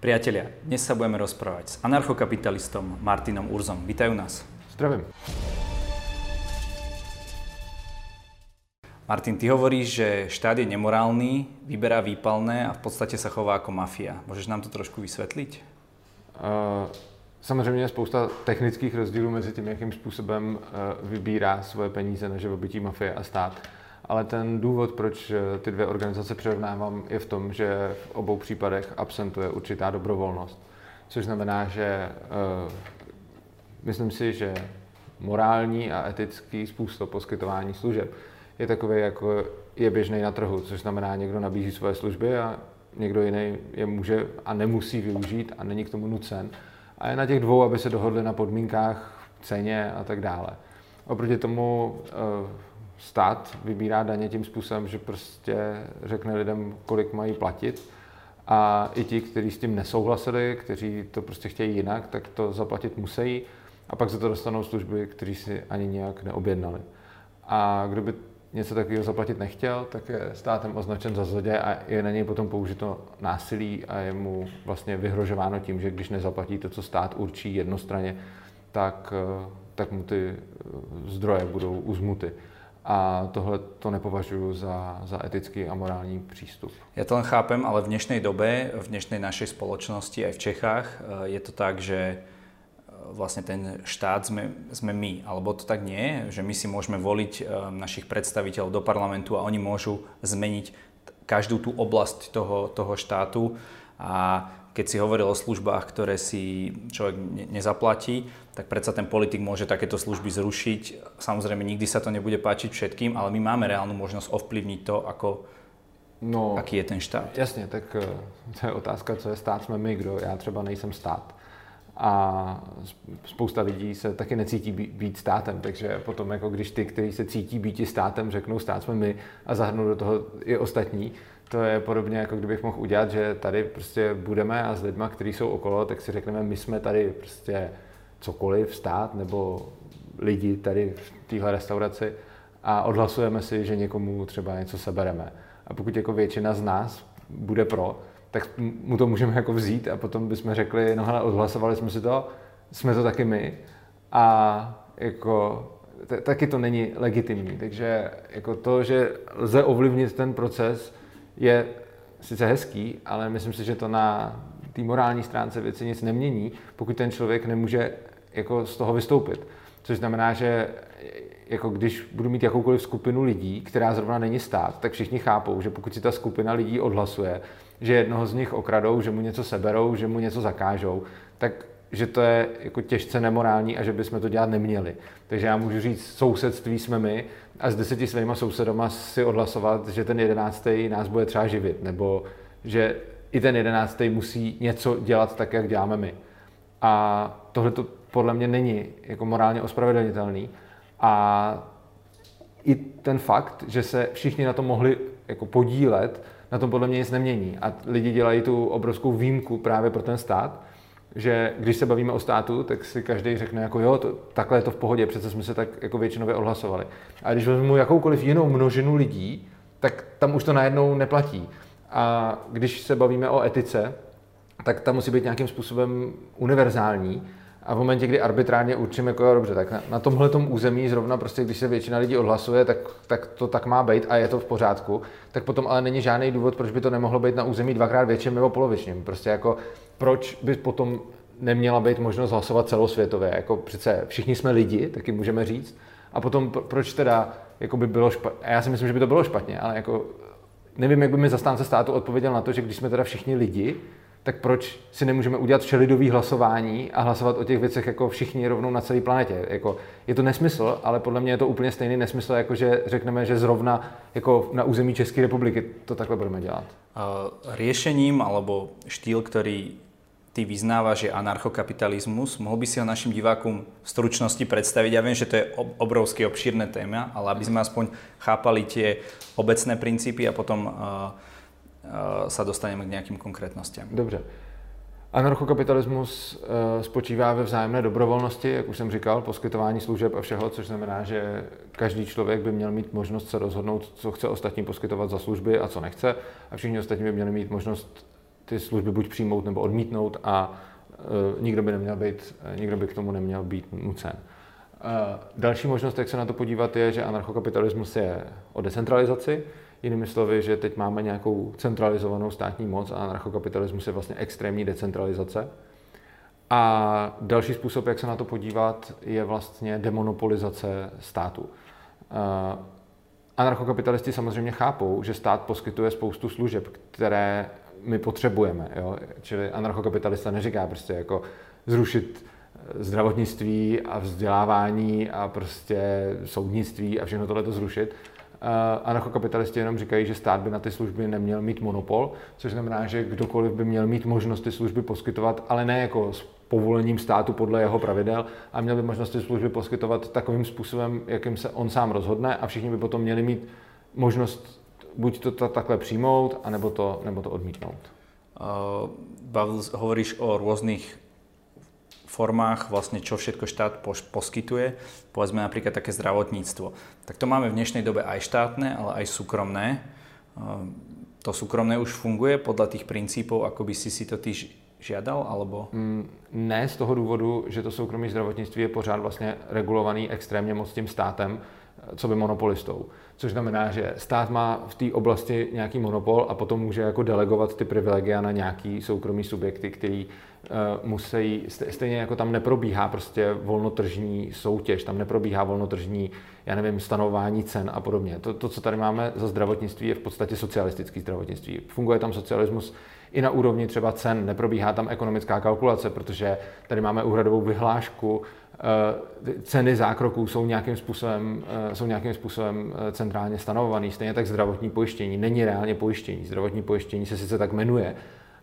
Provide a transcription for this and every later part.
Priatelia, dnes sa budeme rozprávať s anarchokapitalistom Martinom Urzom. Vítajú nás. Zdravím. Martin, ty hovoríš, že štát je nemorálny, vyberá výpalné a v podstate sa chová ako mafia. Môžeš nám to trošku vysvetliť? Uh, samozřejmě je spousta technických rozdílů mezi tím, jakým způsobem uh, vybírá svoje peníze na živobytí mafie a stát. Ale ten důvod, proč ty dvě organizace přirovnávám, je v tom, že v obou případech absentuje určitá dobrovolnost. Což znamená, že uh, myslím si, že morální a etický způsob poskytování služeb je takový, jako je běžný na trhu, což znamená, někdo nabízí svoje služby a někdo jiný je může a nemusí využít a není k tomu nucen. A je na těch dvou, aby se dohodli na podmínkách, ceně a tak dále. Oproti tomu uh, stát vybírá daně tím způsobem, že prostě řekne lidem, kolik mají platit. A i ti, kteří s tím nesouhlasili, kteří to prostě chtějí jinak, tak to zaplatit musí. A pak za to dostanou služby, kteří si ani nějak neobjednali. A kdo by něco takového zaplatit nechtěl, tak je státem označen za zloděje a je na něj potom použito násilí a je mu vlastně vyhrožováno tím, že když nezaplatí to, co stát určí jednostranně, tak, eh, tak mu ty eh, zdroje budou uzmuty. A tohle to nepovažuji za, za etický a morální přístup. Já to len chápem, ale v dnešnej dobe, v dnešnej našej spoločnosti aj v Čechách eh, je to tak, že vlastne ten štát sme, sme my, alebo to tak nie že my si môžeme voliť eh, našich predstaviteľov do parlamentu a oni môžu zmeniť každú tú oblasť toho, toho štátu a keď si hovoril o službách, ktoré si človek nezaplatí, tak predsa ten politik môže takéto služby zrušiť. Samozrejme, nikdy sa to nebude páčiť všetkým, ale my máme reálnu možnosť ovplyvniť to, ako, no, aký je ten štát. Jasně, tak eh, to je otázka, co je stát, jsme my, kdo. Já třeba nejsem stát a spousta lidí se taky necítí být státem, takže potom, jako když ty, kteří se cítí být státem, řeknou stát jsme my a zahrnou do toho i ostatní, to je podobně, jako kdybych mohl udělat, že tady prostě budeme a s lidma, kteří jsou okolo, tak si řekneme, my jsme tady prostě cokoliv, stát nebo lidi tady v téhle restauraci a odhlasujeme si, že někomu třeba něco sebereme. A pokud jako většina z nás bude pro, tak mu to můžeme jako vzít a potom bychom řekli, no hele, odhlasovali jsme si to, jsme to taky my a jako taky to není legitimní. Takže jako to, že lze ovlivnit ten proces, je sice hezký, ale myslím si, že to na té morální stránce věci nic nemění, pokud ten člověk nemůže jako z toho vystoupit. Což znamená, že jako když budu mít jakoukoliv skupinu lidí, která zrovna není stát, tak všichni chápou, že pokud si ta skupina lidí odhlasuje, že jednoho z nich okradou, že mu něco seberou, že mu něco zakážou, tak že to je jako těžce nemorální a že bychom to dělat neměli. Takže já můžu říct, sousedství jsme my a s deseti svýma sousedama si odhlasovat, že ten jedenáctý nás bude třeba živit, nebo že i ten jedenáctý musí něco dělat tak, jak děláme my. A tohle to podle mě není jako morálně ospravedlnitelný. A i ten fakt, že se všichni na to mohli jako podílet, na tom podle mě nic nemění. A lidi dělají tu obrovskou výjimku právě pro ten stát, že když se bavíme o státu, tak si každý řekne jako jo, to, takhle je to v pohodě, přece jsme se tak jako většinově odhlasovali. A když vezmu jakoukoliv jinou množinu lidí, tak tam už to najednou neplatí. A když se bavíme o etice, tak ta musí být nějakým způsobem univerzální a v momentě, kdy arbitrárně určíme, jako jo, dobře, tak na, na tomhle území zrovna prostě, když se většina lidí odhlasuje, tak, tak to tak má být a je to v pořádku, tak potom ale není žádný důvod, proč by to nemohlo být na území dvakrát větším nebo polovičním. Prostě jako proč by potom neměla být možnost hlasovat celosvětově. Jako přece všichni jsme lidi, taky můžeme říct. A potom proč teda jako by bylo špatně, já si myslím, že by to bylo špatně, ale jako nevím, jak by mi zastánce státu odpověděl na to, že když jsme teda všichni lidi, tak proč si nemůžeme udělat všelidový hlasování a hlasovat o těch věcech jako všichni rovnou na celé planetě. Jako, je to nesmysl, ale podle mě je to úplně stejný nesmysl, jako že řekneme, že zrovna jako na území České republiky to takhle budeme dělat. Riešením alebo štýl, který ty vyznávaš, je anarchokapitalismus. Mohl by si ho našim divákům v stručnosti představit? Já vím, že to je obrovské obšírné téma, ale aby jsme aspoň chápali tie obecné princípy a potom uh, sa dostaneme k nějakým konkrétnostem. Dobře. Anarchokapitalismus eh, spočívá ve vzájemné dobrovolnosti, jak už jsem říkal, poskytování služeb a všeho, což znamená, že každý člověk by měl mít možnost se rozhodnout, co chce ostatním poskytovat za služby a co nechce, a všichni ostatní by měli mít možnost ty služby buď přijmout nebo odmítnout a nikdo by, neměl být, nikdo by k tomu neměl být nucen. Další možnost, jak se na to podívat, je, že anarchokapitalismus je o decentralizaci. Jinými slovy, že teď máme nějakou centralizovanou státní moc a anarchokapitalismus je vlastně extrémní decentralizace. A další způsob, jak se na to podívat, je vlastně demonopolizace státu. Anarchokapitalisti samozřejmě chápou, že stát poskytuje spoustu služeb, které my potřebujeme. Jo? Čili anarchokapitalista neříká prostě jako zrušit zdravotnictví a vzdělávání a prostě soudnictví a všechno tohle to zrušit. Anarchokapitalisti jenom říkají, že stát by na ty služby neměl mít monopol, což znamená, že kdokoliv by měl mít možnost ty služby poskytovat, ale ne jako s povolením státu podle jeho pravidel, a měl by možnost ty služby poskytovat takovým způsobem, jakým se on sám rozhodne a všichni by potom měli mít možnost buď to takhle přijmout, anebo to, nebo to odmítnout. Uh, bavil, hovoríš o rôznych formách, vlastne čo všetko štát poskytuje, povedzme napríklad také zdravotníctvo. Tak to máme v dnešnej dobe aj štátne, ale aj súkromné. Ehm, to súkromné už funguje podľa tých princípov, ako by si si to ty žiadal, alebo? Mm, ne z toho důvodu, že to soukromé zdravotnictví je pořád vlastně regulovaný extrémně moc tím státem, co by monopolistou. Což znamená, že stát má v té oblasti nějaký monopol a potom může jako delegovat ty privilegia na nějaký soukromý subjekty, který uh, musí, stejně jako tam neprobíhá prostě volnotržní soutěž, tam neprobíhá volnotržní, já nevím, stanování cen a podobně. To, to, co tady máme za zdravotnictví, je v podstatě socialistický zdravotnictví. Funguje tam socialismus i na úrovni třeba cen, neprobíhá tam ekonomická kalkulace, protože tady máme úhradovou vyhlášku, ceny zákroků jsou nějakým způsobem, eh, jsou nějakým způsobem eh, centrálně stanovovaný. Stejně tak zdravotní pojištění není reálně pojištění. Zdravotní pojištění se sice tak jmenuje,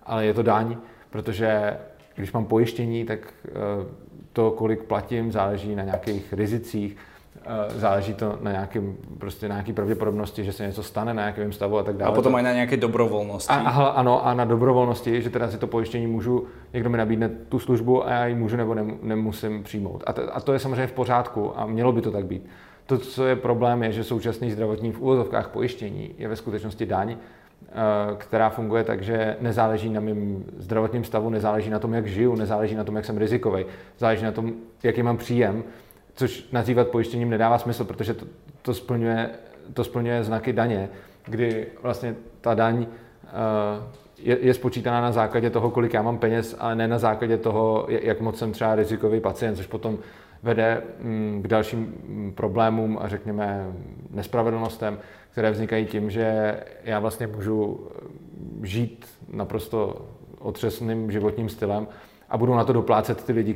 ale je to daň, protože když mám pojištění, tak to, kolik platím, záleží na nějakých rizicích, záleží to na nějakým, prostě na nějaký pravděpodobnosti, že se něco stane, na nějakém stavu a tak dále. A potom i na nějaké dobrovolnosti. A, a, ano, a na dobrovolnosti, že teda si to pojištění můžu, někdo mi nabídne tu službu a já ji můžu nebo nemusím přijmout. A, to, a to je samozřejmě v pořádku a mělo by to tak být. To, co je problém, je, že současný zdravotní v úvozovkách pojištění je ve skutečnosti daň, která funguje tak, že nezáleží na mém zdravotním stavu, nezáleží na tom, jak žiju, nezáleží na tom, jak jsem rizikový, záleží na tom, jaký mám příjem což nazývat pojištěním nedává smysl, protože to, to, splňuje, to splňuje znaky daně, kdy vlastně ta daň uh, je, je spočítaná na základě toho, kolik já mám peněz, ale ne na základě toho, jak moc jsem třeba rizikový pacient, což potom vede mm, k dalším mm, problémům a řekněme nespravedlnostem, které vznikají tím, že já vlastně můžu žít naprosto otřesným životním stylem a budu na to doplácet ty lidi,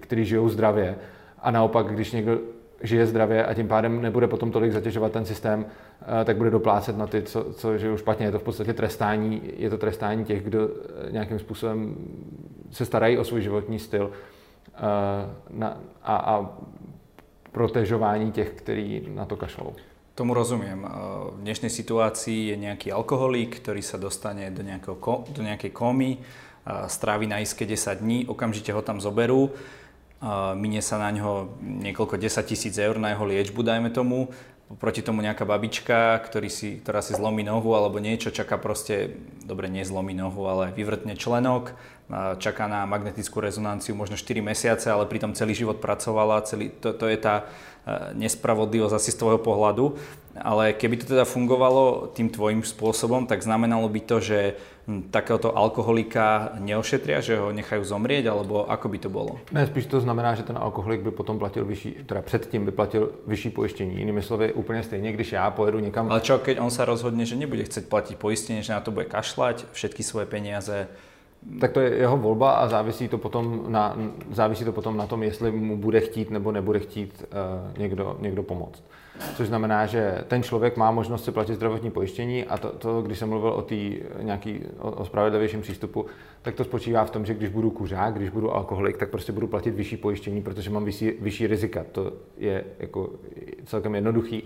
kteří žijou zdravě a naopak, když někdo žije zdravě a tím pádem nebude potom tolik zatěžovat ten systém, eh, tak bude doplácet na ty, co, co žijou špatně. Je to v podstatě trestání, je to trestání těch, kdo eh, nějakým způsobem se starají o svůj životní styl eh, na, a, a protežování těch, kteří na to kašlou. Tomu rozumiem. V dnešnej situácii je nejaký alkoholík, ktorý sa dostane do, do nejakej komy, strávi na iske 10 dní, okamžite ho tam zoberú minie sa na ňo niekoľko 10 tisíc eur na jeho liečbu, dajme tomu, proti tomu nejaká babička, ktorý si, ktorá si zlomí nohu alebo niečo, čaká proste, dobre, nie zlomí nohu, ale vyvrtne členok, čaká na magnetickú rezonanciu možno 4 mesiace, ale pritom celý život pracovala, celý, to, to je tá e, nespravodlivosť asi z tvojho pohľadu. Ale keby to teda fungovalo tým tvojim spôsobom, tak znamenalo by to, že Hm, takéhoto alkoholika neošetria, že ho nechajú zomrieť, alebo ako by to bolo? Ne, spíš to znamená, že ten alkoholik by potom platil vyšší, teda předtím by platil vyšší pojištění. Jinými slovy, úplně stejně, když já pojedu někam... Ale čo, keď on sa rozhodne, že nebude chcieť platiť poistenie, že na to bude kašlať, všetky svoje peniaze tak to je jeho volba a závisí to potom na, závisí to potom na tom, jestli mu bude chtít nebo nebude chtít uh, někdo, někdo pomoct. Což znamená, že ten člověk má možnost si platit zdravotní pojištění a to, to když jsem mluvil o, tý, nějaký, o, o spravedlivějším přístupu, tak to spočívá v tom, že když budu kuřák, když budu alkoholik, tak prostě budu platit vyšší pojištění, protože mám vyšší, vyšší rizika. To je jako celkem jednoduchý.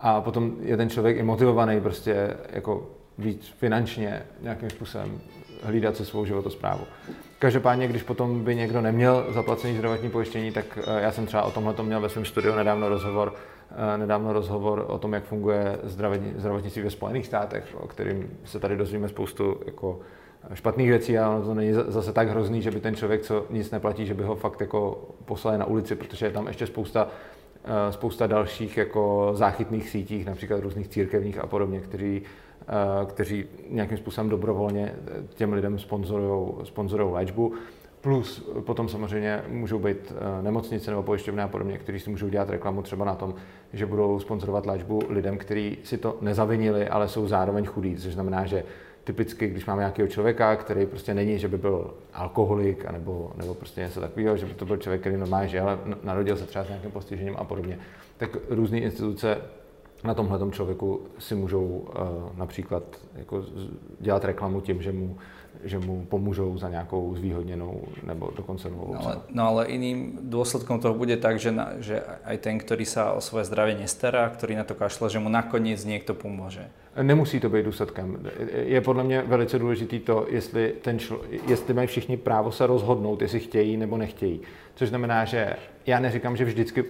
A potom je ten člověk i motivovaný prostě jako víc finančně nějakým způsobem hlídat se svou životosprávu. Každopádně, když potom by někdo neměl zaplacený zdravotní pojištění, tak eh, já jsem třeba o tomhle měl ve svém studiu nedávno rozhovor, eh, nedávno rozhovor o tom, jak funguje zdravotnictví ve Spojených státech, o kterým se tady dozvíme spoustu jako špatných věcí, ale ono to není zase tak hrozný, že by ten člověk, co nic neplatí, že by ho fakt jako poslali na ulici, protože je tam ještě spousta, eh, spousta dalších jako záchytných sítích, například různých církevních a podobně, kteří, eh, kteří nějakým způsobem dobrovolně těm lidem sponzorují léčbu. Plus potom samozřejmě můžou být eh, nemocnice nebo pojišťovny a podobně, kteří si můžou dělat reklamu třeba na tom, že budou sponzorovat léčbu lidem, kteří si to nezavinili, ale jsou zároveň chudí, což znamená, že typicky, když máme nějakého člověka, který prostě není, že by byl alkoholik, nebo, nebo prostě něco takového, že by to byl člověk, který normálně žije, ale narodil se třeba s nějakým postižením a podobně, tak různé instituce na tomhle člověku si můžou uh, například jako dělat reklamu tím, že mu že mu pomůžou za nějakou zvýhodněnou nebo dokonce novou no ale, no ale iným dôsledkom toho bude tak, že, na, že aj ten, ktorý sa o svoje zdravie nestará, ktorý na to kašle, že mu nakoniec někdo pomůže. Nemusí to být důsledkem. Je podle mě velice důležité to, jestli, ten člo, jestli mají všichni právo se rozhodnout, jestli chtějí nebo nechtějí. Což znamená, že já neříkám, že vždycky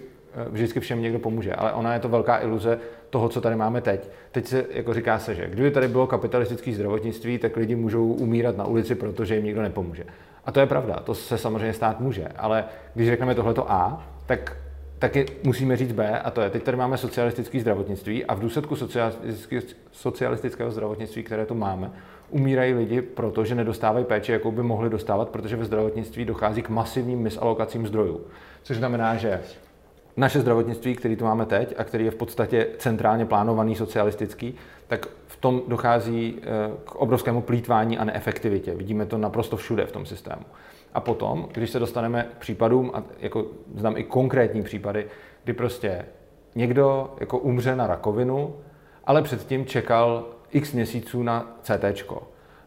vždycky všem někdo pomůže, ale ona je to velká iluze toho, co tady máme teď. Teď se jako říká se, že kdyby tady bylo kapitalistické zdravotnictví, tak lidi můžou umírat na ulici, protože jim nikdo nepomůže. A to je pravda, to se samozřejmě stát může, ale když řekneme tohleto A, tak taky musíme říct B, a to je, teď tady máme socialistické zdravotnictví a v důsledku socialistického zdravotnictví, které tu máme, umírají lidi, protože nedostávají péči, jakou by mohli dostávat, protože ve zdravotnictví dochází k masivním misalokacím zdrojů. Což znamená, že naše zdravotnictví, který tu máme teď a který je v podstatě centrálně plánovaný socialistický, tak v tom dochází eh, k obrovskému plítvání a neefektivitě. Vidíme to naprosto všude v tom systému. A potom, když se dostaneme k případům, a jako znám i konkrétní případy, kdy prostě někdo jako umře na rakovinu, ale předtím čekal x měsíců na CT.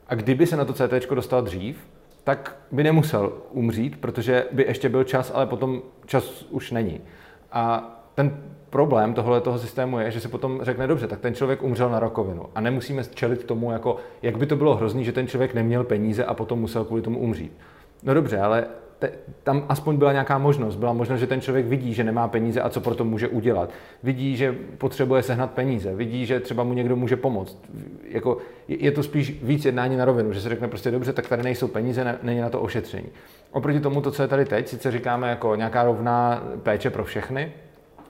A kdyby se na to CT dostal dřív, tak by nemusel umřít, protože by ještě byl čas, ale potom čas už není. A ten problém tohle toho systému je, že se potom řekne, dobře, tak ten člověk umřel na rakovinu a nemusíme čelit tomu, jako, jak by to bylo hrozný, že ten člověk neměl peníze a potom musel kvůli tomu umřít. No dobře, ale te, tam aspoň byla nějaká možnost. Byla možnost, že ten člověk vidí, že nemá peníze a co pro to může udělat. Vidí, že potřebuje sehnat peníze. Vidí, že třeba mu někdo může pomoct. Jako, je, je to spíš víc jednání na rovinu, že se řekne prostě dobře, tak tady nejsou peníze, ne, není na to ošetření. Oproti tomu, to, co je tady teď, sice říkáme jako nějaká rovná péče pro všechny,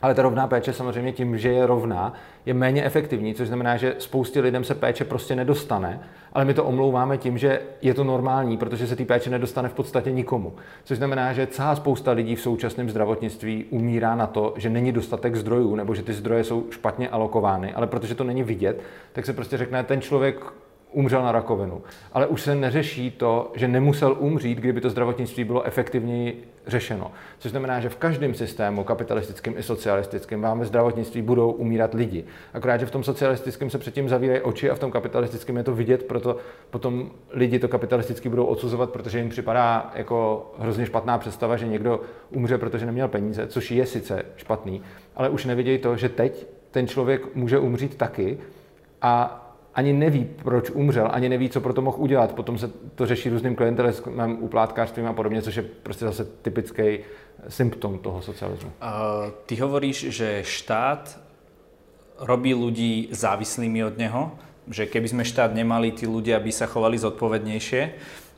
ale ta rovná péče samozřejmě tím, že je rovná, je méně efektivní, což znamená, že spoustě lidem se péče prostě nedostane, ale my to omlouváme tím, že je to normální, protože se té péče nedostane v podstatě nikomu. Což znamená, že celá spousta lidí v současném zdravotnictví umírá na to, že není dostatek zdrojů, nebo že ty zdroje jsou špatně alokovány, ale protože to není vidět, tak se prostě řekne, ten člověk umřel na rakovinu. Ale už se neřeší to, že nemusel umřít, kdyby to zdravotnictví bylo efektivněji řešeno. Což znamená, že v každém systému, kapitalistickém i socialistickém, máme zdravotnictví, budou umírat lidi. Akorát, že v tom socialistickém se předtím zavírají oči a v tom kapitalistickém je to vidět, proto potom lidi to kapitalisticky budou odsuzovat, protože jim připadá jako hrozně špatná představa, že někdo umře, protože neměl peníze, což je sice špatný, ale už nevidějí to, že teď ten člověk může umřít taky a ani neví, proč umřel, ani neví, co pro to mohl udělat. Potom se to řeší různým klientelismem, uplátkářstvím a podobně, což je prostě zase typický symptom toho socialismu. Uh, ty hovoríš, že štát robí ľudí závislými od neho, že keby sme štát nemali, tí ľudia by sa chovali zodpovednejšie.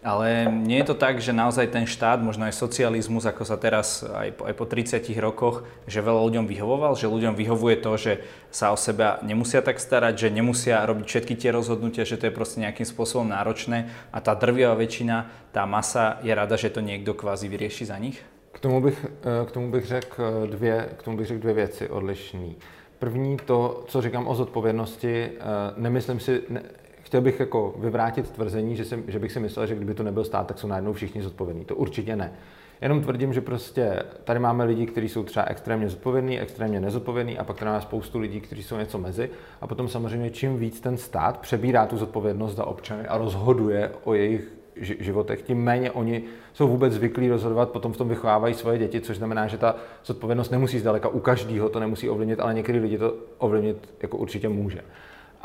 Ale nie je to tak, že naozaj ten štát, možno aj socializmus, ako sa teraz aj po, aj po 30 rokoch, že veľa ľuďom vyhovoval, že ľuďom vyhovuje to, že sa o seba nemusia tak starať, že nemusia robiť všetky tie rozhodnutia, že to je proste nejakým spôsobom náročné a tá drvivá väčšina, tá masa je rada, že to niekto kvázi vyrieši za nich? K tomu bych, eh, k tomu bych řekl eh, dvě, k tomu bych řekl dvě věci odlišné. První to, co říkám o zodpovědnosti, eh, nemyslím si, ne, chtěl bych jako vyvrátit tvrzení, že, jsem, že bych si myslel, že kdyby to nebyl stát, tak jsou najednou všichni zodpovědní. To určitě ne. Jenom tvrdím, že prostě tady máme lidi, kteří jsou třeba extrémně zodpovědní, extrémně nezodpovědní a pak tady máme spoustu lidí, kteří jsou něco mezi. A potom samozřejmě čím víc ten stát přebírá tu zodpovědnost za občany a rozhoduje o jejich životech, tím méně oni jsou vůbec zvyklí rozhodovat, potom v tom vychovávají svoje děti, což znamená, že ta zodpovědnost nemusí zdaleka u každého to nemusí ovlivnit, ale některý lidi to ovlivnit jako určitě může.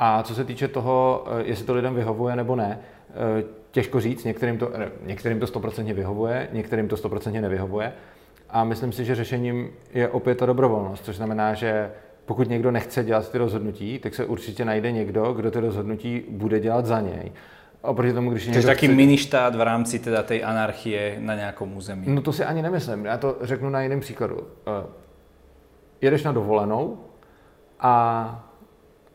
A co se týče toho, eh, jestli to lidem vyhovuje nebo ne, eh, těžko říct, některým to, některým to 100% vyhovuje, některým to 100% nevyhovuje. A myslím si, že řešením je opět ta dobrovolnost, což znamená, že pokud někdo nechce dělat ty rozhodnutí, tak se určitě najde někdo, kdo ty rozhodnutí bude dělat za něj. Oproti tomu, když Čiže taký chce... mini štát v rámci teda tej anarchie na nějakom území. No to si ani nemyslím. Já to řeknu na jiném příkladu. Uh, jedeš na dovolenou a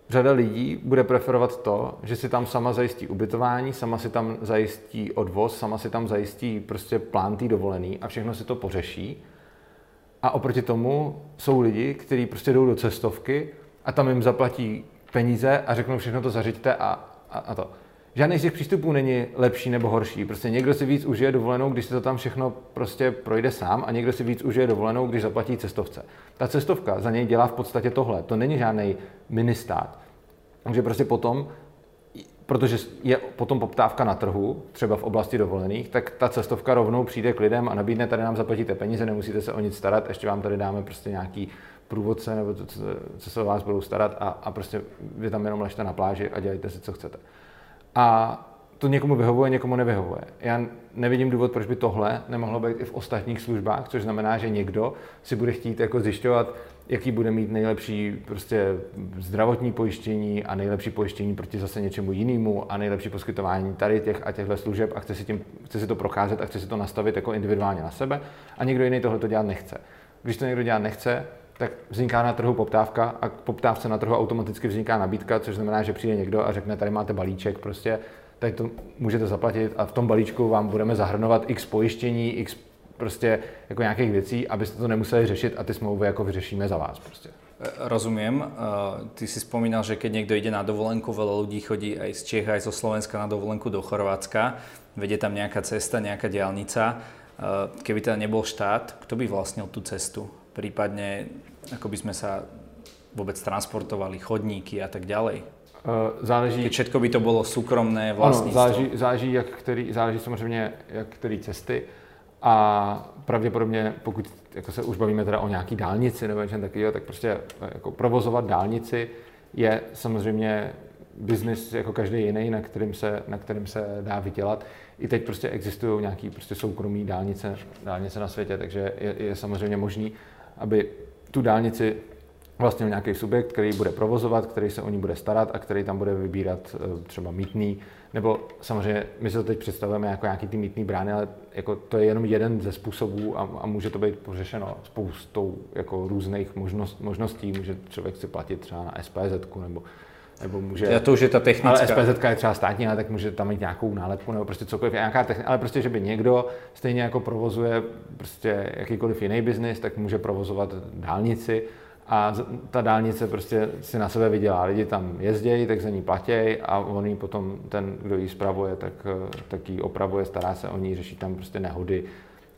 řada lidí bude preferovat to, že si tam sama zajistí ubytování, sama si tam zajistí odvoz, sama si tam zajistí prostě plán tý dovolený a všechno si to pořeší. A oproti tomu jsou lidi, kteří prostě jdou do cestovky a tam jim zaplatí peníze a řeknou všechno to zařiďte a, a, a to. Žádný z těch přístupů není lepší nebo horší. Prostě někdo si víc užije dovolenou, když se to tam všechno prostě projde sám a někdo si víc užije dovolenou, když zaplatí cestovce. Ta cestovka za něj dělá v podstatě tohle. To není žádný ministát. Takže prostě potom, protože je potom poptávka na trhu, třeba v oblasti dovolených, tak ta cestovka rovnou přijde k lidem a nabídne, tady nám zaplatíte peníze, nemusíte se o nic starat, ještě vám tady dáme prostě nějaký průvodce nebo to, co, se o vás budou starat a, a prostě vy tam jenom ležte na pláži a dělejte si, co chcete. A to někomu vyhovuje, někomu nevyhovuje. Já nevidím důvod, proč by tohle nemohlo být i v ostatních službách, což znamená, že někdo si bude chtít jako zjišťovat, jaký bude mít nejlepší prostě zdravotní pojištění a nejlepší pojištění proti zase něčemu jinému a nejlepší poskytování tady těch a těchto služeb a chce si, tím, chce si to procházet a chce si to nastavit jako individuálně na sebe a někdo jiný tohle to dělat nechce. Když to někdo dělat nechce, tak vzniká na trhu poptávka a k poptávce na trhu automaticky vzniká nabídka, což znamená, že přijde někdo a řekne, tady máte balíček, prostě tady to můžete zaplatit a v tom balíčku vám budeme zahrnovat x pojištění, x prostě jako nějakých věcí, abyste to nemuseli řešit a ty smlouvy jako vyřešíme za vás prostě. E, rozumím. E, ty si spomínal, že keď někdo jde na dovolenku, veľa lidí chodí aj z Čech, aj zo Slovenska na dovolenku do Chorvátska. Vede tam nějaká cesta, nějaká diálnica. E, keby teda nebol štát, kto by vlastnil tu cestu? Prípadne, ako by sme sa vôbec transportovali, chodníky a tak ďalej? Záleží... Keď všetko by to bylo soukromné vlastnictvo. Ano, záleží, záleží, jak který, záleží samozřejmě, jak který cesty. A pravděpodobně, pokud jako se už bavíme teda o nějaký dálnici nebo něčem takového, tak prostě eh, jako provozovat dálnici je samozřejmě biznis jako každý jiný, na kterým, se, na kterým se dá vydělat. I teď prostě existují nějaký prostě soukromí dálnice, dálnice na světě, takže je, je samozřejmě možný, aby tu dálnici vlastně nějaký subjekt, který bude provozovat, který se o ní bude starat a který tam bude vybírat eh, třeba mítný, nebo samozřejmě my se to teď představujeme jako nějaký ty mítný brány, ale jako to je jenom jeden ze způsobů a, a může to být pořešeno spoustou jako různých možnost, možností. Může člověk si platit třeba na SPZ nebo nebo může... Já to už je ta technická. Ale SPZ je třeba státní, ale tak může tam mít nějakou nálepku nebo prostě cokoliv, nějaká techni- ale prostě, že by někdo stejně jako provozuje prostě jakýkoliv jiný biznis, tak může provozovat dálnici a ta dálnice prostě si na sebe vydělá. Lidi tam jezdějí, tak za ní platějí a on ji potom, ten, kdo ji spravuje, tak, tak ji opravuje, stará se o ní, řeší tam prostě nehody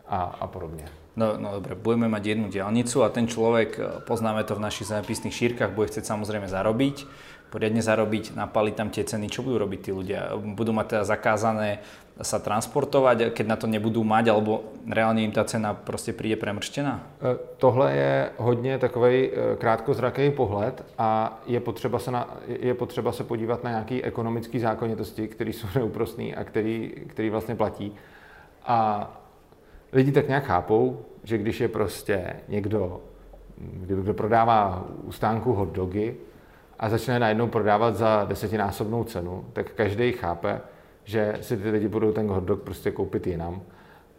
a, a podobně. No, no dobre, budeme mať jednu diálnicu a ten človek, poznáme to v našich zemepisných šírkach, bude chcieť samozrejme zarobiť, poriadne zarobiť, napaliť tam tie ceny, čo budú robiť tí ľudia? Budú mať teda zakázané sa transportovať, keď na to nebudú mať, alebo reálne im ta cena prostě přijde premrštěná? E, tohle je hodně takový e, krátkozraký pohled a je potřeba se, na, je potřeba se podívat na nějaké ekonomické zákonitosti, které jsou neúprostné a který, který vlastně platí. A lidi tak nějak chápou, že když je prostě někdo, kdo prodává u stánku hot dogy a začne najednou prodávat za desetinásobnou cenu, tak každý chápe, že si ty lidi budou ten hot dog prostě koupit jinam.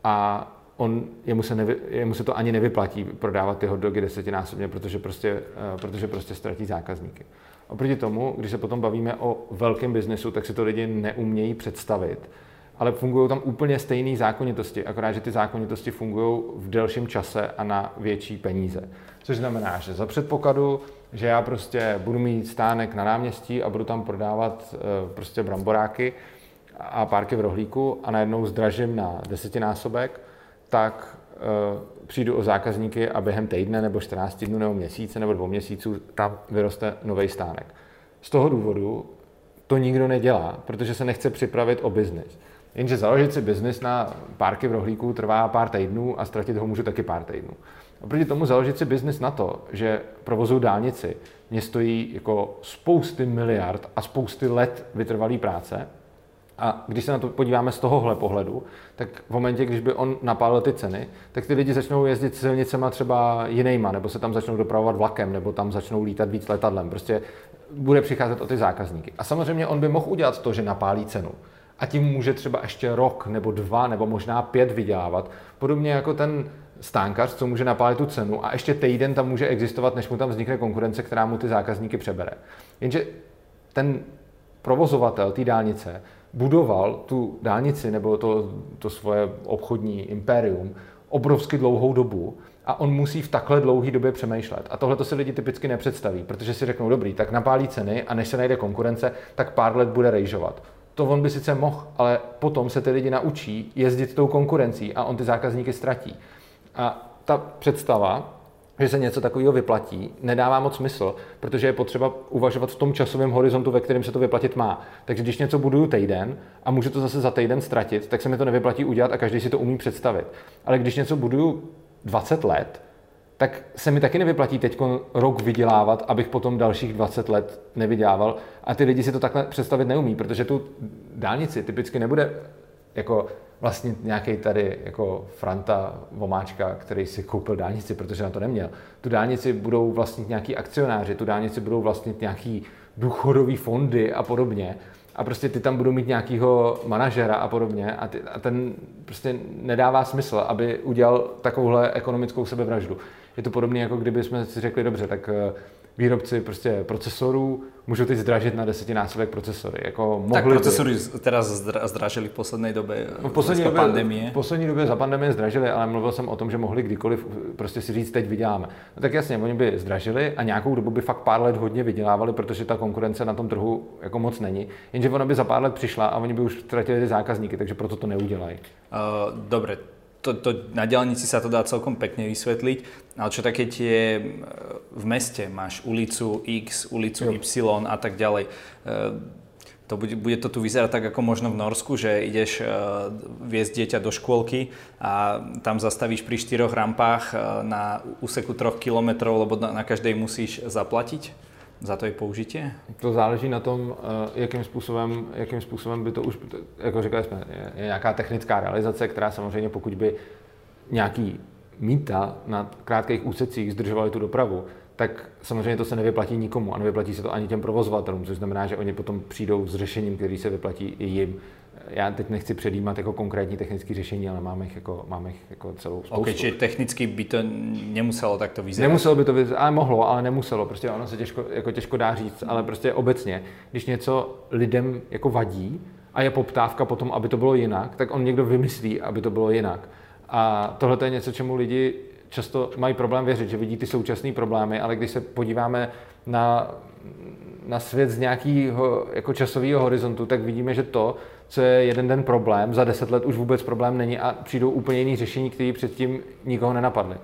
A on, jemu, se nevy, jemu se to ani nevyplatí prodávat ty hot dogy desetinásobně, protože prostě, uh, protože prostě ztratí zákazníky. Oproti tomu, když se potom bavíme o velkém biznesu, tak si to lidi neumějí představit, ale fungují tam úplně stejné zákonitosti, akorát, že ty zákonitosti fungují v delším čase a na větší peníze. Což znamená, že za předpokladu, že já prostě budu mít stánek na náměstí a budu tam prodávat uh, prostě bramboráky, a párky v rohlíku a najednou zdražím na desetinásobek, tak e, přijdu o zákazníky a během týdne nebo 14 dnů nebo měsíce nebo dvou měsíců tam vyroste nový stánek. Z toho důvodu to nikdo nedělá, protože se nechce připravit o biznis. Jenže založit si biznis na párky v rohlíku trvá pár týdnů a ztratit ho můžu taky pár týdnů. Oproti tomu založit si biznis na to, že provozuju dálnici, mě stojí jako spousty miliard a spousty let vytrvalý práce, a když se na to podíváme z tohohle pohledu, tak v momentě, když by on napálil ty ceny, tak ty lidi začnou jezdit silnicema třeba jinýma, nebo se tam začnou dopravovat vlakem, nebo tam začnou lítat víc letadlem. Prostě bude přicházet o ty zákazníky. A samozřejmě on by mohl udělat to, že napálí cenu. A tím může třeba ještě rok nebo dva nebo možná pět vydělávat. Podobně jako ten stánkař, co může napálit tu cenu a ještě týden tam může existovat, než mu tam vznikne konkurence, která mu ty zákazníky přebere. Jenže ten provozovatel té dálnice budoval tu dálnici nebo to, to svoje obchodní impérium obrovsky dlouhou dobu a on musí v takhle dlouhé době přemýšlet. A tohle to si lidi typicky nepředstaví, protože si řeknou, dobrý, tak napálí ceny a než se najde konkurence, tak pár let bude rejžovat. To on by sice mohl, ale potom se ty lidi naučí jezdit tou konkurencí a on ty zákazníky ztratí. A ta představa, že se něco takového vyplatí, nedává moc smysl, protože je potřeba uvažovat v tom časovém horizontu, ve kterém se to vyplatit má. Takže když něco buduju týden a můžu to zase za týden ztratit, tak se mi to nevyplatí udělat a každý si to umí představit. Ale když něco buduju 20 let, tak se mi taky nevyplatí teď rok vydělávat, abych potom dalších 20 let nevydělával. A ty lidi si to takhle představit neumí, protože tu dálnici typicky nebude jako vlastně nějaký tady jako Franta Vomáčka, který si koupil dálnici, protože na to neměl. Tu dálnici budou vlastnit nějaký akcionáři, tu dálnici budou vlastnit nějaký důchodový fondy a podobně. A prostě ty tam budou mít nějakého manažera a podobně a, ty, a ten prostě nedává smysl, aby udělal takovouhle ekonomickou sebevraždu. Je to podobné, jako kdyby jsme si řekli, dobře, tak eh, výrobci prostě procesorů můžou teď zdražit na desetinásobek procesory. Jako mohli tak procesory by... teraz zdražili v poslední době no, v poslední době, pandemie. V poslední době za pandemie zdražili, ale mluvil jsem o tom, že mohli kdykoliv prostě si říct, teď vyděláme. No tak jasně, oni by zdražili a nějakou dobu by fakt pár let hodně vydělávali, protože ta konkurence na tom trhu jako moc není. Jenže ona by za pár let přišla a oni by už ztratili ty zákazníky, takže proto to neudělají. Uh, dobre, to, to, na diálnici sa to dá celkom pekne vysvetliť, ale čo také tie v meste, máš ulicu X, ulicu jo. Y a tak ďalej. E, to bude, bude to tu vyzerať tak ako možno v Norsku, že ideš uh, viesť dieťa do škôlky a tam zastavíš pri štyroch rampách uh, na úseku troch kilometrov, lebo na, na každej musíš zaplatiť? Za to je použitie? To záleží na tom, jakým způsobem, jakým způsobem by to už, jako říkali jsme, je, nějaká technická realizace, která samozřejmě pokud by nějaký mýta na krátkých úsecích zdržovali tu dopravu, tak samozřejmě to se nevyplatí nikomu a nevyplatí se to ani těm provozovatelům, což znamená, že oni potom přijdou s řešením, který se vyplatí i jim já teď nechci předjímat jako konkrétní technické řešení, ale máme jich jako, máme jich jako celou spoustu. Okay, čiže technicky by to nemuselo takto vyzerát? Nemuselo by to vyzerát, ale mohlo, ale nemuselo. Prostě ono se těžko, jako těžko dá říct, ale prostě obecně, když něco lidem jako vadí a je poptávka potom, aby to bylo jinak, tak on někdo vymyslí, aby to bylo jinak. A tohle je něco, čemu lidi často mají problém věřit, že vidí ty současné problémy, ale když se podíváme na, na svět z nějakého jako časového horizontu, tak vidíme, že to, co je jeden den problém, za deset let už vůbec problém není a přijdou úplně jiný řešení, které předtím nikoho nenapadly.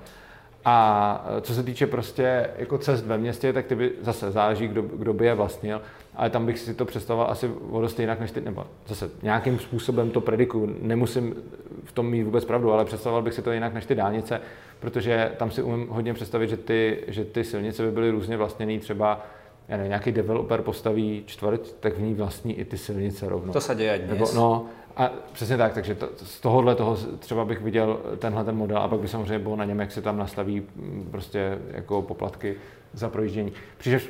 A co se týče prostě jako cest ve městě, tak ty by zase záleží, kdo, kdo by je vlastnil, ale tam bych si to představoval asi o dost jinak než ty, nebo zase nějakým způsobem to predikuju, nemusím v tom mít vůbec pravdu, ale představoval bych si to jinak než ty dálnice, protože tam si umím hodně představit, že ty, že ty silnice by byly různě vlastněné třeba já nevím, nějaký developer postaví čtvrť, tak v ní vlastní i ty silnice rovnou. To se děje dnes. Nebo, no, a přesně tak, takže to, z tohohle toho třeba bych viděl tenhle ten model a pak by samozřejmě bylo na něm, jak se tam nastaví mm, prostě jako poplatky za projíždění. Přičemž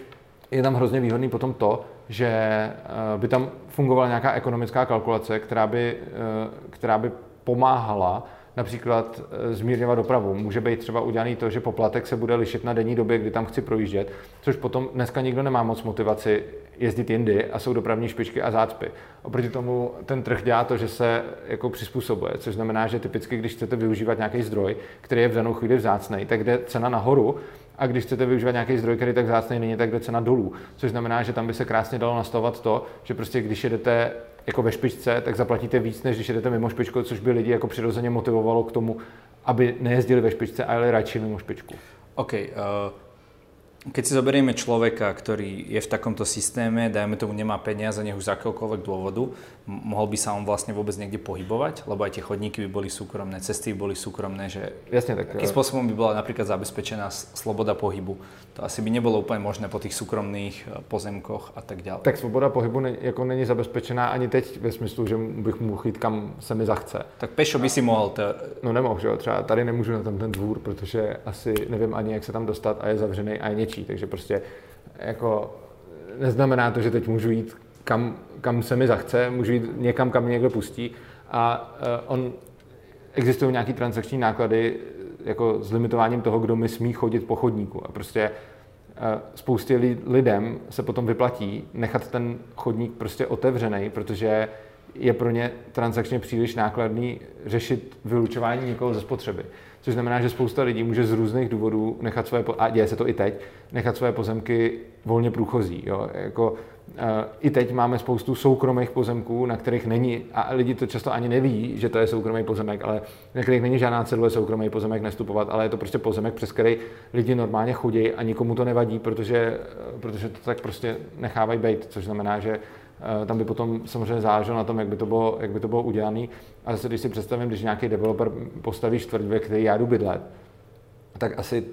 je tam hrozně výhodný potom to, že eh, by tam fungovala nějaká ekonomická kalkulace, která by, eh, která by pomáhala například eh, zmírňovat dopravu. Může být třeba udělaný to, že poplatek se bude lišit na denní době, kdy tam chci projíždět, což potom dneska nikdo nemá moc motivaci jezdit jindy a jsou dopravní špičky a zácpy. Oproti tomu ten trh dělá to, že se jako přizpůsobuje, což znamená, že typicky, když chcete využívat nějaký zdroj, který je v danou chvíli vzácný, tak jde cena nahoru a když chcete využívat nějaký zdroj, který tak vzácný není, tak jde cena dolů. Což znamená, že tam by se krásně dalo nastavovat to, že prostě když jedete jako ve špičce, tak zaplatíte víc, než když jdete mimo špičku, což by lidi jako přirozeně motivovalo k tomu, aby nejezdili ve špičce a jeli radši mimo špičku. OK. Uh, keď si zoberieme človeka, ktorý je v takomto systéme, dajme tomu nemá peniaze, nech už z akéhokoľvek dôvodu, mohol by sa on vlastne vôbec niekde pohybovať? Lebo aj tie chodníky by boli súkromné, cesty by boli súkromné, že Jasne, tak, akým spôsobom by bola napríklad zabezpečená sloboda pohybu? To asi by nebolo úplne možné po tých súkromných eh, pozemkoch a tak ďalej. Tak svoboda pohybu ne, jako není zabezpečená ani teď ve smyslu, že bych mohl jít kam se mi zachce. Tak pešo by si mohl. To... No nemohl, že jo? Třeba tady nemůžu na tam ten dvůr, protože asi nevím ani, jak se tam dostat a je zavřený a je něčí, takže prostě jako neznamená to, že teď můžu jít kam, kam se mi zachce, můžu jít někam, kam mě někdo pustí a on, existují nějaké transakční náklady jako s limitováním toho, kdo mi smí chodit po chodníku a prostě spoustě lidem se potom vyplatí nechat ten chodník prostě otevřený, protože je pro ně transakčně příliš nákladný řešit vylučování někoho ze spotřeby. Což znamená, že spousta lidí může z různých důvodů nechat své, a děje se to i teď, nechat své pozemky volně průchozí. Jo? Jako, I teď máme spoustu soukromých pozemků, na kterých není, a lidi to často ani neví, že to je soukromý pozemek, ale na kterých není žádná cedule soukromý pozemek nestupovat, ale je to prostě pozemek, přes který lidi normálně chodí a nikomu to nevadí, protože, protože to tak prostě nechávají být, což znamená, že Eh, tam by potom samozřejmě záleželo na tom, jak by to bylo, jak by to bylo udělané. A zase, když si představím, když nějaký developer postaví čtvrť, ve který já jdu bydlet, tak asi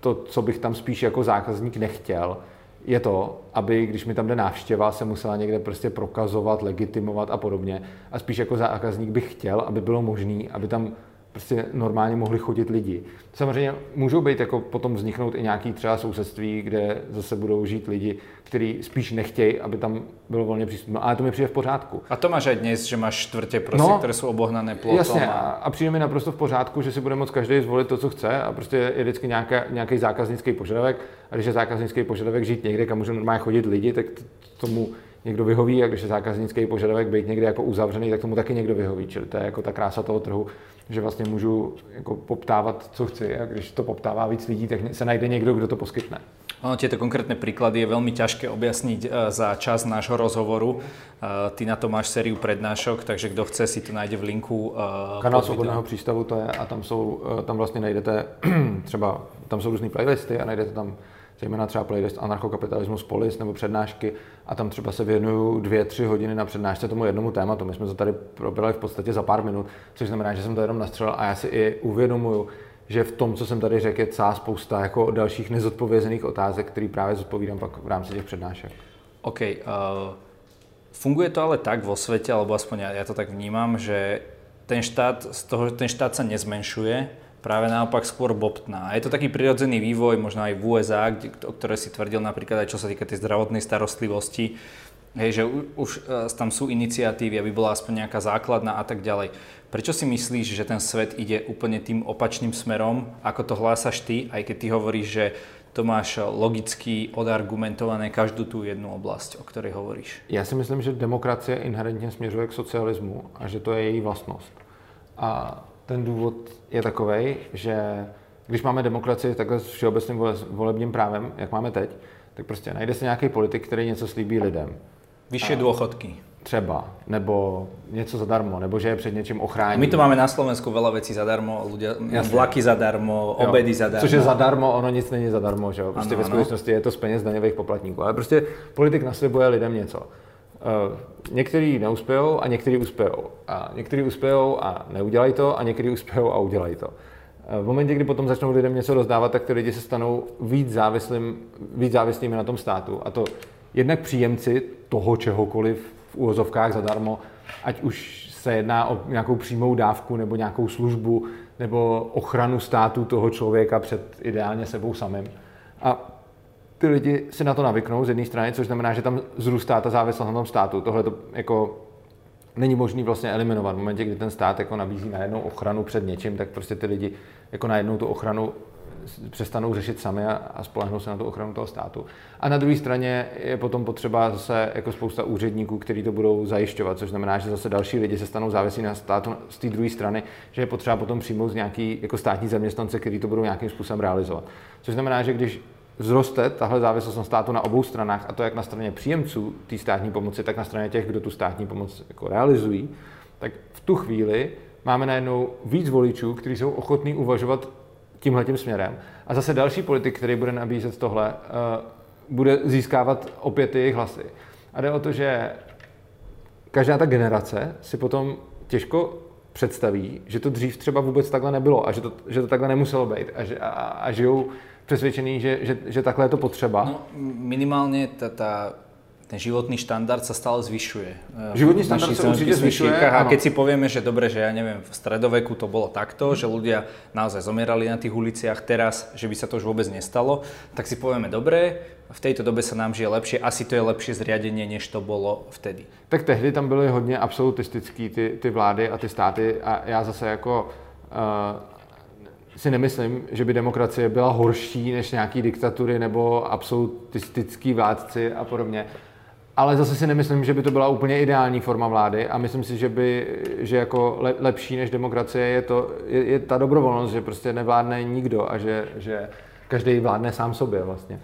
to, co bych tam spíš jako zákazník nechtěl, je to, aby když mi tam jde návštěva, se musela někde prostě prokazovat, legitimovat a podobně. A spíš jako zákazník bych chtěl, aby bylo možné, aby tam prostě normálně mohli chodit lidi. Samozřejmě můžou být jako potom vzniknout i nějaký třeba sousedství, kde zase budou žít lidi, kteří spíš nechtějí, aby tam bylo volně přístupné. Ale to mi přijde v pořádku. A to máš aj dnes, že máš čtvrtě, prostě, no, které jsou obohnané plotom. Jasně, a... a přijde mi naprosto v pořádku, že si bude moct každý zvolit to, co chce a prostě je vždycky nějaká, nějaký zákaznický požadavek. A když je zákaznický požadavek žít někde, kam můžou normálně chodit lidi, tak tomu někdo vyhoví a když je zákaznický požadavek být někde jako uzavřený, tak tomu taky někdo vyhoví. Čili to je jako ta krása toho trhu, že vlastně můžu jako poptávat, co chci a když to poptává víc lidí, tak se najde někdo, kdo to poskytne. Ono, tieto konkrétne príklady je veľmi ťažké objasniť e, za čas nášho rozhovoru. E, ty na to máš sériu prednášok, takže kdo chce, si to najde v linku. E, Kanál Svobodného přístavu to je a tam, jsou, tam vlastně najdete třeba, tam jsou různé playlisty a najdete tam zejména třeba playlist Anarchokapitalismus Polis nebo přednášky a tam třeba se věnuju dvě, tři hodiny na přednášce tomu jednomu tématu. My jsme to tady probírali v podstatě za pár minut, což znamená, že jsem to jenom nastřelil a já si i uvědomuju, že v tom, co jsem tady řekl, je celá spousta jako dalších nezodpovězených otázek, které právě zodpovídám pak v rámci těch přednášek. OK. Uh, funguje to ale tak vo svete, alebo aspoň ja to tak vnímam, že ten štát, z toho, ten štát sa nezmenšuje, práve naopak skôr bobtná. A je to taký prirodzený vývoj, možno aj v USA, kde, o ktoré si tvrdil napríklad aj čo sa týka tej zdravotnej starostlivosti, hej, že už uh, tam sú iniciatívy, aby bola aspoň nejaká základná a tak ďalej. Prečo si myslíš, že ten svet ide úplne tým opačným smerom, ako to hlásaš ty, aj keď ty hovoríš, že to máš logicky odargumentované každou tu jednu oblast, o ktorej hovoríš? Já si myslím, že demokracie inherentně směřuje k socialismu a že to je její vlastnost. A ten důvod je takový, že když máme demokracii takhle s všeobecným volebním právem, jak máme teď, tak prostě najde se nějaký politik, který něco slíbí lidem. Vyšší důchodky. Třeba, nebo něco zadarmo, nebo že je před něčím ochrání. My to máme na Slovensku veľa věcí zadarmo, ľudia, vlaky zadarmo, jo. obedy zadarmo. Což je zadarmo, ono nic není zadarmo, že jo? Prostě ano, ve skutečnosti ano. je to z peněz daňových poplatníků. Ale prostě politik naslibuje lidem něco. Uh, některý neuspějou a některý uspějou. A některý uspějou a neudělají to a některý uspějou a udělají to. Uh, v momentě, kdy potom začnou lidem něco rozdávat, tak ty lidi se stanou víc, závislým, víc závislými na tom státu. A to jednak příjemci toho čehokoliv v úvozovkách zadarmo, ať už se jedná o nějakou přímou dávku nebo nějakou službu nebo ochranu státu toho člověka před ideálně sebou samým. A ty lidi si na to navyknou z jedné strany, což znamená, že tam zrůstá ta závislost na tom státu. Tohle to jako není možný vlastně eliminovat. V momentě, kdy ten stát jako nabízí najednou ochranu před něčím, tak prostě ty lidi jako najednou tu ochranu přestanou řešit sami a, a spolehnou se na tu ochranu toho státu. A na druhé straně je potom potřeba zase jako spousta úředníků, kteří to budou zajišťovat, což znamená, že zase další lidi se stanou závislí na státu z té druhé strany, že je potřeba potom přijmout nějaký jako státní zaměstnance, kteří to budou nějakým způsobem realizovat. Což znamená, že když vzroste tahle závislost na státu na obou stranách, a to jak na straně příjemců té státní pomoci, tak na straně těch, kdo tu státní pomoc jako realizují, tak v tu chvíli máme najednou víc voličů, kteří jsou ochotní uvažovat tímhle směrem. A zase další politik, který bude nabízet tohle, eh, bude získávat opět ty jejich hlasy. A jde o to, že každá ta generace si potom těžko představí, že to dřív třeba vůbec takhle nebylo a že to, že to takhle nemuselo být a, že, a, a žijou přesvědčený, že, že, že takhle je to potřeba. No, minimálně ta, ta ten životný štandard sa stále zvyšuje. Eh, životný štandard sa určite zvyšuje. A keď si povieme, že dobre, že ja neviem, v stredoveku to bolo takto, že ľudia naozaj zomierali na tých uliciach, teraz, že by sa to už vôbec nestalo, tak si povieme, dobre, v tejto dobe sa nám žije lepšie, asi to je lepšie zriadenie, než to bylo vtedy. Tak tehdy tam byly hodně absolutistický ty, ty vlády a ty státy a já zase jako uh, si nemyslím, že by demokracie byla horší než nějaký diktatury nebo absolutistický vládci a podobně. Ale zase si nemyslím, že by to byla úplně ideální forma vlády a myslím si, že by, že jako lepší než demokracie je, to, je, je ta dobrovolnost, že prostě nevládne nikdo a že, že každý vládne sám sobě vlastně.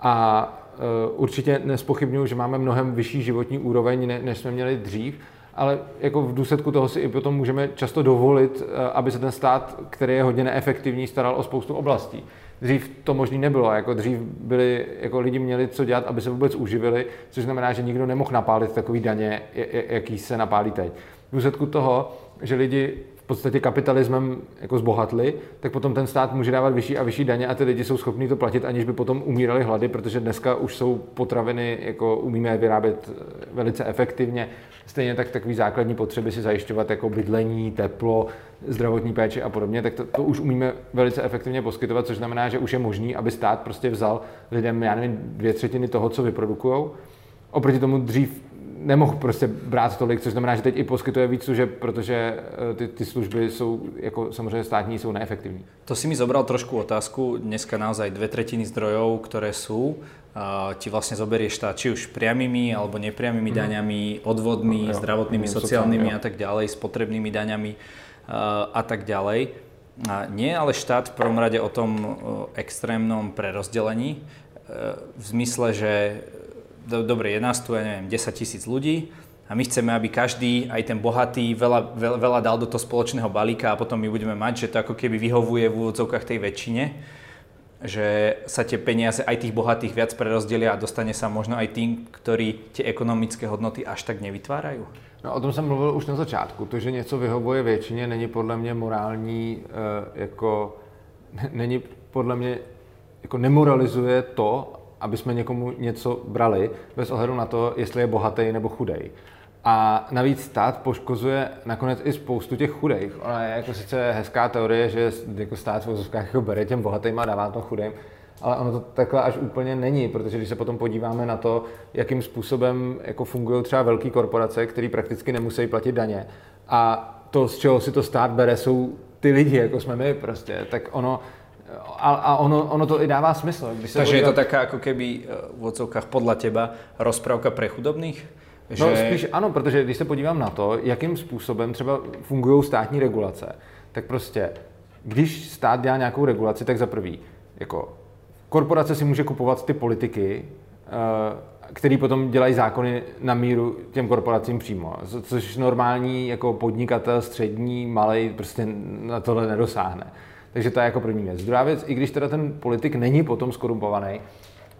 A uh, určitě nespochybnuju, že máme mnohem vyšší životní úroveň, ne, než jsme měli dřív, ale jako v důsledku toho si i potom můžeme často dovolit, eh, aby se ten stát, který je hodně neefektivní, staral o spoustu oblastí. Dřív to možný nebylo, jako dřív byli, jako lidi měli co dělat, aby se vůbec uživili, což znamená, že nikdo nemohl napálit takový daně, jaký se napálí teď. V důsledku toho, že lidi podstatě kapitalismem jako zbohatli, tak potom ten stát může dávat vyšší a vyšší daně a ty lidi jsou schopni to platit, aniž by potom umírali hlady, protože dneska už jsou potraviny, jako umíme vyrábět eh, velice efektivně. Stejně tak takový základní potřeby si zajišťovat jako bydlení, teplo, zdravotní péče a podobně, tak to, to už umíme velice efektivně poskytovat, což znamená, že už je možný, aby stát prostě vzal lidem, já nevím, dvě třetiny toho, co vyprodukují. Oproti tomu dřív nemohl prostě brát tolik, což znamená, že teď i poskytuje víc služeb, protože eh, ty, ty služby jsou jako samozřejmě státní, jsou neefektivní. To si mi zobral trošku otázku. Dneska naozaj dve tretiny zdrojov, ktoré sú, ti vlastne zoberie štát či už priamými alebo nepriamými mm. daňami, odvodmi, no, zdravotnými, sociálnymi a tak ďalej, spotrebnými daňami a tak ďalej. A nie ale štát v prvom rade o tom extrémnom prerozdelení, v zmysle, že do, dobre, je nás tu, ja neviem, 10 tisíc ľudí a my chceme, aby každý, aj ten bohatý, veľa, veľa, veľa dal do toho spoločného balíka a potom my budeme mať, že to ako keby vyhovuje v úvodzovkách tej väčšine, že sa tie peniaze aj tých bohatých viac prerozdelia a dostane sa možno aj tým, ktorí tie ekonomické hodnoty až tak nevytvárajú? No o tom jsem mluvil už na začátku. To, že něco vyhovuje většině, není podle mě morální, e, jako, není podle mě, jako nemoralizuje to, aby jsme někomu něco brali, bez ohledu na to, jestli je bohatý nebo chudej. A navíc stát poškozuje nakonec i spoustu těch chudých. Ona je jako sice hezká teorie, že jako stát v vozovkách jako bere těm bohatým a dává to chudým, ale ono to takhle až úplně není, protože když se potom podíváme na to, jakým způsobem jako fungují třeba velké korporace, které prakticky nemusí platit daně a to, z čeho si to stát bere, jsou ty lidi, jako jsme my prostě, tak ono, a, a ono, ono to i dává smysl. Když se Takže je to taká ako keby eh, v odsovkách podle teba rozprávka pre chudobných? No, že... No spíš ano, protože když se podívám na to, jakým způsobem třeba fungují státní regulace, tak prostě, když stát dělá nějakou regulaci, tak za prvý, jako korporace si může kupovat ty politiky, eh, který potom dělají zákony na míru těm korporacím přímo, což normální jako podnikatel střední, malý prostě na tohle nedosáhne. Takže to je jako první věc. Druhá věc, i když teda ten politik není potom skorumpovaný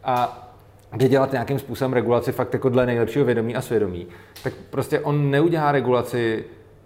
a jde dělat nějakým způsobem regulaci fakt jako dle nejlepšího vědomí a svědomí, tak prostě on neudělá regulaci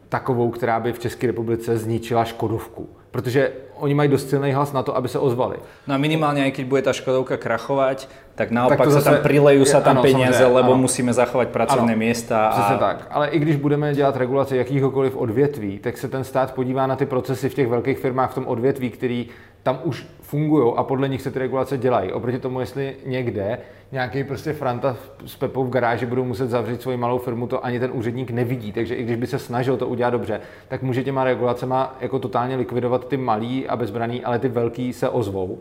takovou, která by v České republice zničila Škodovku. Protože oni mají dost silný hlas na to, aby se ozvali. No a minimálně, i když bude ta Škodovka krachovat, tak naopak tak zase, se tam prilejú sa tam ano, peniaze, lebo ano. musíme zachovat pracovné ano, města. A... Přesně tak. Ale i když budeme dělat regulaci jakýhokoliv odvětví, tak se ten stát podívá na ty procesy v těch velkých firmách v tom odvětví, který tam už fungují a podle nich se ty regulace dělají. Oproti tomu, jestli někde nějaký prostě Franta s Pepou v garáži budou muset zavřít svoji malou firmu, to ani ten úředník nevidí. Takže i když by se snažil to udělat dobře, tak může těma regulacema jako totálně likvidovat ty malý a bezbraný, ale ty velký se ozvou.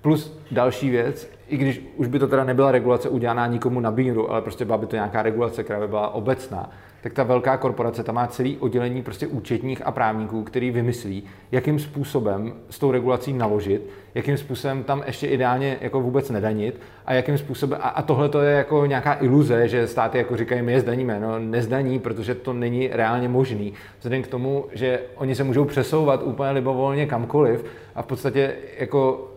Plus další věc, i když už by to teda nebyla regulace udělaná nikomu na bíru, ale prostě byla by to nějaká regulace, která by byla obecná, tak ta velká korporace tam má celý oddělení prostě účetních a právníků, který vymyslí, jakým způsobem s tou regulací naložit, jakým způsobem tam ještě ideálně jako vůbec nedanit a jakým způsobem, a, a tohle to je jako nějaká iluze, že státy jako říkají, my je zdaníme, no nezdaní, protože to není reálně možný. Vzhledem k tomu, že oni se můžou přesouvat úplně libovolně kamkoliv a v podstatě jako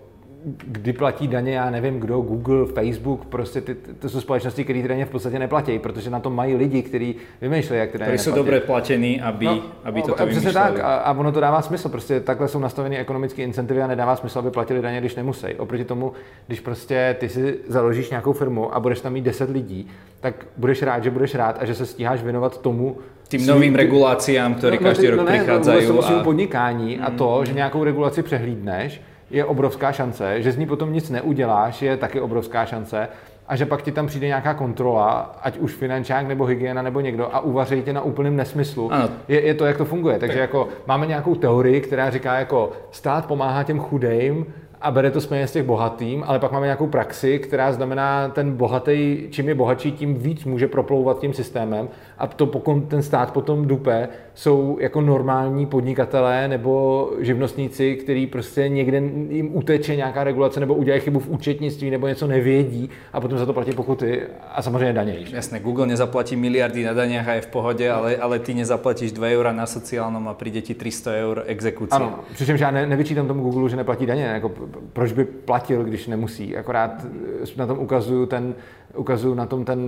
kdy platí daně, já nevím kdo, Google, Facebook, prostě ty, to jsou společnosti, které ty daně v podstatě neplatí, protože na to mají lidi, kteří vymýšlejí, jak ty daně jsou dobře platení, aby, no, aby to Přesně tak a, a, ono to dává smysl, prostě takhle jsou nastaveny ekonomické incentivy a nedává smysl, aby platili daně, když nemusí. Oproti tomu, když prostě ty si založíš nějakou firmu a budeš tam mít 10 lidí, tak budeš rád, že budeš rád a že se stíháš věnovat tomu, tým svým, novým reguláciám, které no, no, každý rok no, ne, prichádzajú. No, a... podnikání a to, mm. že nějakou regulaci přehlídneš, je obrovská šance, že z ní potom nic neuděláš, je taky obrovská šance a že pak ti tam přijde nějaká kontrola, ať už finančák nebo hygiena nebo někdo a uvaří tě na úplném nesmyslu. Ano. Je, je to, jak to funguje. Takže jako máme nějakou teorii, která říká jako stát pomáhá těm chudejm, a bere to z peněz těch bohatým, ale pak máme nějakou praxi, která znamená, ten bohatý, čím je bohatší, tím víc může proplouvat tím systémem a to pokud ten stát potom dupe, jsou jako normální podnikatelé nebo živnostníci, kteří prostě někde jim uteče nějaká regulace nebo udělají chybu v účetnictví nebo něco nevědí a potom za to platí pokuty a samozřejmě daně. Jasné, Google nezaplatí miliardy na daněch a je v pohodě, ale, ale ty nezaplatíš 2 eura na sociálnom a přijde ti 300 eur exekuce. Ano, přičemž já ne, nevyčítám tomu Google, že neplatí daně, jako proč by platil, když nemusí. Akorát na tom ukazuju, ten, ukazuju na tom ten,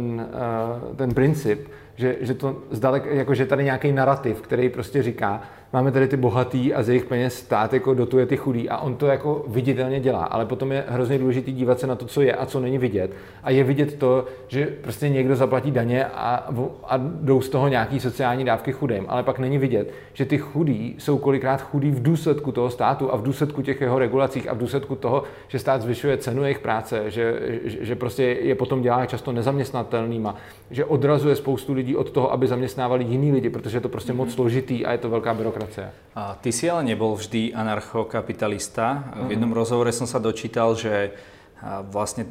uh, ten princip, že, že to zdalek, jako že tady nějaký narrativ, který prostě říká, máme tady ty bohatý a z jejich peněz stát jako dotuje ty chudý a on to jako viditelně dělá, ale potom je hrozně důležité dívat se na to, co je a co není vidět. A je vidět to, že prostě někdo zaplatí daně a, a jdou z toho nějaký sociální dávky chudým, ale pak není vidět, že ty chudí jsou kolikrát chudí v důsledku toho státu a v důsledku těch jeho regulacích a v důsledku toho, že stát zvyšuje cenu jejich práce, že, že, že prostě je potom dělá často nezaměstnatelnýma, že odrazuje spoustu lidí od toho, aby zaměstnávali jiný lidi, protože je to prostě moc složitý a je to velká byrokracie demokracie. A ty si ale nebol vždy anarchokapitalista. V mhm. jednom rozhovore som sa dočítal, že vlastne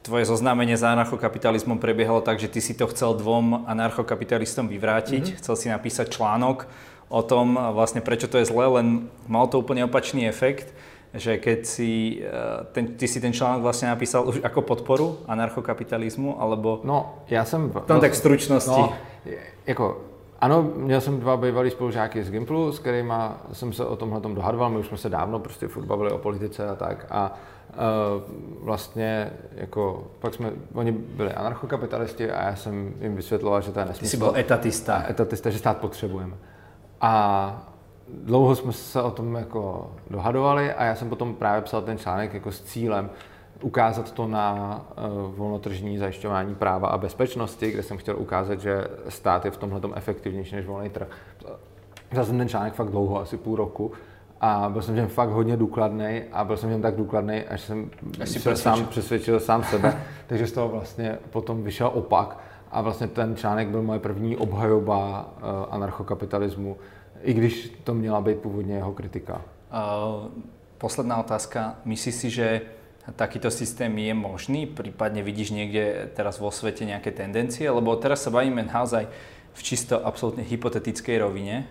tvoje zoznámenie s anarchokapitalizmom prebiehalo tak, že ty si to chcel dvom anarchokapitalistom vyvrátiť. Mm-hmm. Chcel si napísať článok o tom, vlastne prečo to je zlé, len mal to úplne opačný efekt že keď si, ten, ty si ten článok vlastne napísal už ako podporu anarchokapitalismu, alebo... No, já jsem... V tom tak stručnosti. No, jako ano, měl jsem dva bývalý spolužáky z Gimplu, s kterými jsem se o tomhle tom dohadoval. My už jsme se dávno prostě furt bavili o politice a tak. A uh, vlastně jako, pak jsme, oni byli anarchokapitalisti a já jsem jim vysvětloval, že to je nesmysl. Ty jsi byl etatista. Etatista, že stát potřebujeme. A dlouho jsme se o tom jako dohadovali a já jsem potom právě psal ten článek jako s cílem, ukázat to na uh, volnotržní zajišťování práva a bezpečnosti, kde jsem chtěl ukázat, že stát je v tomhle efektivnější než volný trh. Vzal jsem ten článek fakt dlouho, asi půl roku, a byl jsem v něm fakt hodně důkladný a byl jsem v něm tak důkladný, až jsem až se sám přesvědčil sám sebe, takže z toho vlastně potom vyšel opak a vlastně ten článek byl moje první obhajoba uh, anarchokapitalismu, i když to měla být původně jeho kritika. Uh, posledná otázka. Myslíš si, že takýto systém je možný? Prípadne vidíš niekde teraz vo svete nejaké tendencie? Lebo teraz sa bavíme naozaj v čisto absolútne hypotetickej rovine.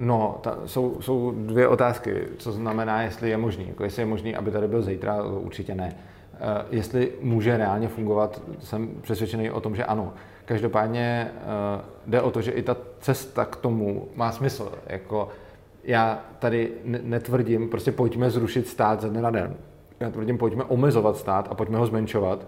No, ta, jsou, jsou dvě otázky. Co znamená, jestli je možný. Jako jestli je možný, aby tady byl zítra, určitě ne. Uh, jestli může reálně fungovat, jsem přesvědčený o tom, že ano. Každopádně uh, jde o to, že i ta cesta k tomu má smysl. Jako já tady netvrdím, prostě pojďme zrušit stát ze dne na den já tvrdím, pojďme omezovat stát a pojďme ho zmenšovat.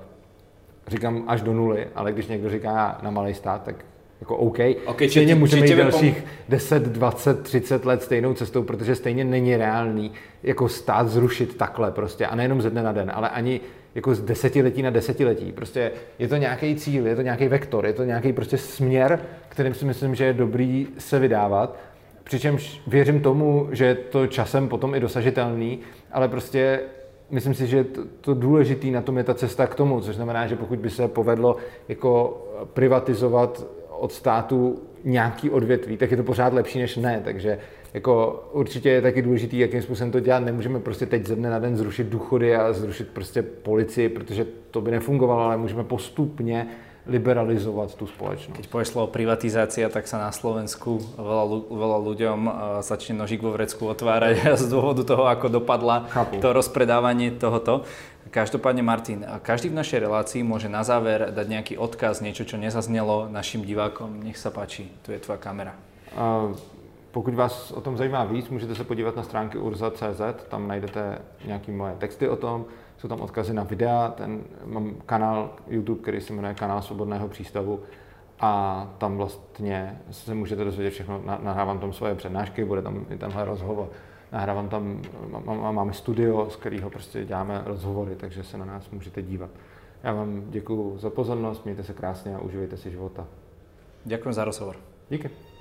Říkám až do nuly, ale když někdo říká na malý stát, tak jako OK. okay stejně můžeme jít dalších pom... 10, 20, 30 let stejnou cestou, protože stejně není reálný jako stát zrušit takhle prostě. A nejenom ze dne na den, ale ani jako z desetiletí na desetiletí. Prostě je to nějaký cíl, je to nějaký vektor, je to nějaký prostě směr, kterým si myslím, že je dobrý se vydávat. Přičemž věřím tomu, že je to časem potom i dosažitelný, ale prostě myslím si, že to, to důležité na tom je ta cesta k tomu, což znamená, že pokud by se povedlo jako privatizovat od státu nějaký odvětví, tak je to pořád lepší než ne, takže jako určitě je taky důležitý, jakým způsobem to dělat. Nemůžeme prostě teď ze dne na den zrušit důchody a zrušit prostě policii, protože to by nefungovalo, ale můžeme postupně liberalizovať tú spoločnosť. Keď povieš slovo privatizácia, tak sa na Slovensku veľa, veľa ľuďom uh, začne nožík vo vrecku otvárať z dôvodu toho, ako dopadla Chápu. to rozpredávanie tohoto. Každopádne, Martin, každý v našej relácii môže na záver dať nejaký odkaz, niečo, čo nezaznelo našim divákom. Nech sa páči, tu je tvoja kamera. Uh, pokud vás o tom zajímá víc, můžete se podívat na stránky urza.cz, tam najdete nějaké moje texty o tom, jsou tam odkazy na videa, ten, mám kanál YouTube, který se jmenuje Kanál Svobodného přístavu a tam vlastně se můžete dozvědět všechno, nahrávám tam svoje přednášky, bude tam i tenhle rozhovor. Nahrávám tam, máme studio, z kterého prostě děláme rozhovory, takže se na nás můžete dívat. Já vám děkuji za pozornost, mějte se krásně a uživejte si života. Děkuji za rozhovor. Díky.